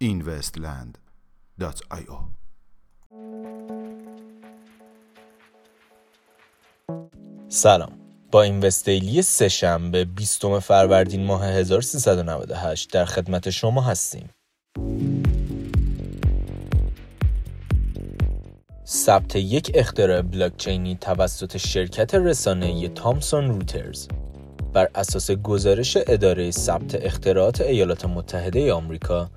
investland.io سلام. با این وستیلی سهشنبه 20 فروردین ماه 1398 در خدمت شما هستیم. ثبت یک اختراع بلاکچینی توسط شرکت رسانه‌ای تامسون روترز بر اساس گزارش اداره ثبت اختراعات ایالات متحده آمریکا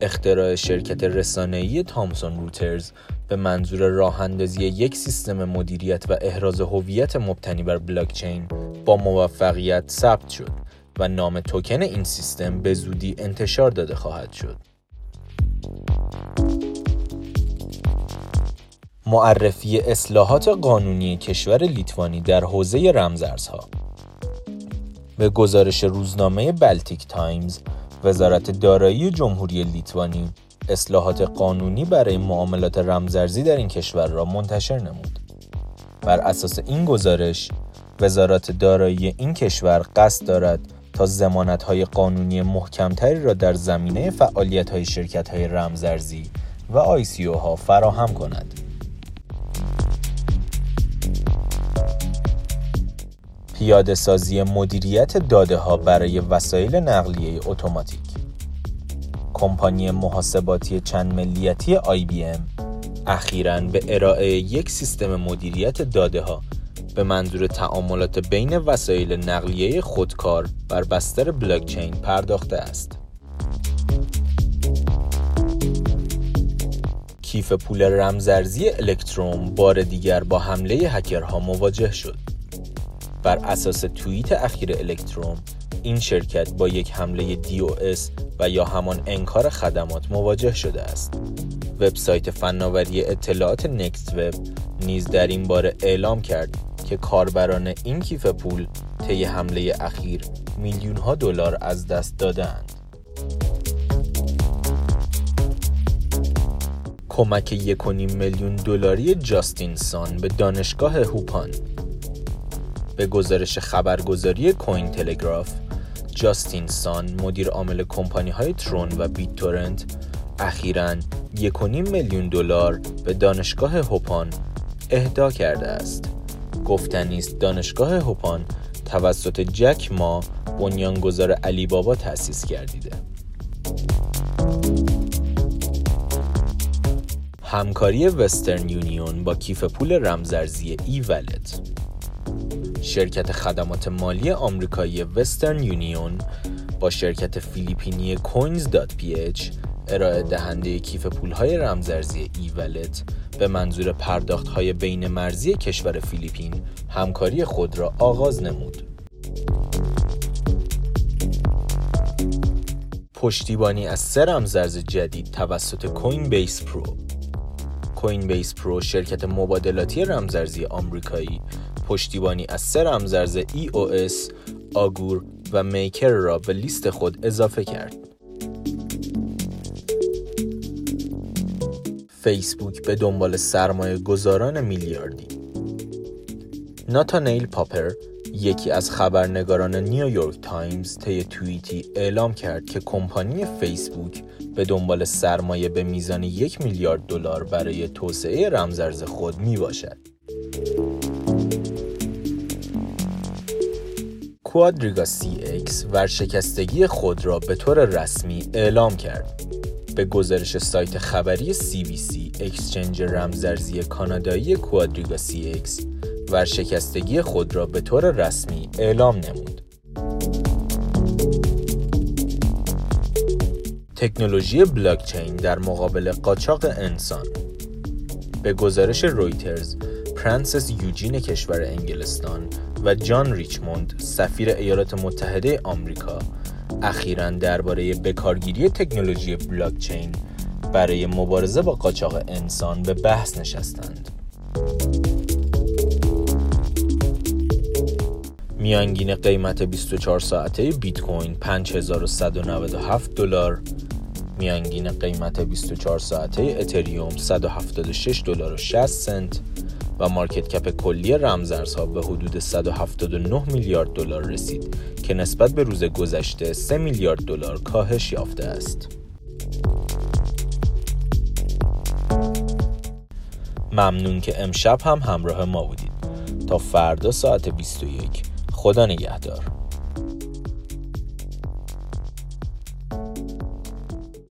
اختراع شرکت رسانه‌ای تامسون روترز به منظور راه اندازی یک سیستم مدیریت و احراز هویت مبتنی بر بلاکچین با موفقیت ثبت شد و نام توکن این سیستم به زودی انتشار داده خواهد شد. معرفی اصلاحات قانونی کشور لیتوانی در حوزه رمزارزها به گزارش روزنامه بلتیک تایمز وزارت دارایی جمهوری لیتوانی اصلاحات قانونی برای معاملات رمزارزی در این کشور را منتشر نمود. بر اساس این گزارش، وزارت دارایی این کشور قصد دارد تا های قانونی محکمتری را در زمینه فعالیت‌های شرکت‌های رمزارزی و ICO ها فراهم کند. پیاده سازی مدیریت داده ها برای وسایل نقلیه اتوماتیک کمپانی محاسباتی چند ملیتی IBM اخیرا به ارائه یک سیستم مدیریت داده ها به منظور تعاملات بین وسایل نقلیه خودکار بر بستر بلاکچین پرداخته است. کیف پول رمزارزی الکتروم بار دیگر با حمله هکرها مواجه شد. بر اساس توییت اخیر الکتروم این شرکت با یک حمله DOS و یا همان انکار خدمات مواجه شده است. وبسایت فناوری اطلاعات نکست وب نیز در این باره اعلام کرد که کاربران این کیف پول طی حمله اخیر میلیون ها دلار از دست دادند. کمک 1.5 میلیون دلاری جاستین سان به دانشگاه هوپان به گزارش خبرگزاری کوین تلگراف جاستین سان مدیر عامل کمپانی های ترون و بیت تورنت اخیرا 1.5 میلیون دلار به دانشگاه هوپان اهدا کرده است. گفتنی است دانشگاه هوپان توسط جک ما بنیانگذار علی بابا تأسیس گردیده. همکاری وسترن یونیون با کیف پول رمزارزی ای ولت شرکت خدمات مالی آمریکایی وسترن یونیون با شرکت فیلیپینی coins.ph ارائه دهنده کیف پولهای رمزارزی e-wallet به منظور پرداختهای بین مرزی کشور فیلیپین همکاری خود را آغاز نمود. پشتیبانی از سه رمزارز جدید توسط کوین بیس پرو کوین بیس پرو شرکت مبادلاتی رمزارزی آمریکایی پشتیبانی از سه رمزارز EOS، آگور و میکر را به لیست خود اضافه کرد. فیسبوک به دنبال سرمایه گذاران میلیاردی ناتانیل پاپر یکی از خبرنگاران نیویورک تایمز طی توییتی اعلام کرد که کمپانی فیسبوک به دنبال سرمایه به میزان یک میلیارد دلار برای توسعه رمزارز خود می باشد. کوادریگا اکس ورشکستگی خود را به طور رسمی اعلام کرد. به گزارش سایت خبری CBC exchange رمزارزی کانادایی کوادریگا اکس ورشکستگی خود را به طور رسمی اعلام نمود. تکنولوژی بلاکچین در مقابل قاچاق انسان به گزارش رویترز پرنسس یوجین کشور انگلستان و جان ریچموند سفیر ایالات متحده آمریکا اخیرا درباره بکارگیری تکنولوژی بلاکچین برای مبارزه با قاچاق انسان به بحث نشستند. میانگین قیمت 24 ساعته بیت کوین 5197 دلار میانگین قیمت 24 ساعته اتریوم 176 دلار و 60 سنت و مارکت کپ کلی رمزارزها به حدود 179 میلیارد دلار رسید که نسبت به روز گذشته 3 میلیارد دلار کاهش یافته است. ممنون که امشب هم همراه ما بودید. تا فردا ساعت 21 خدا نگهدار.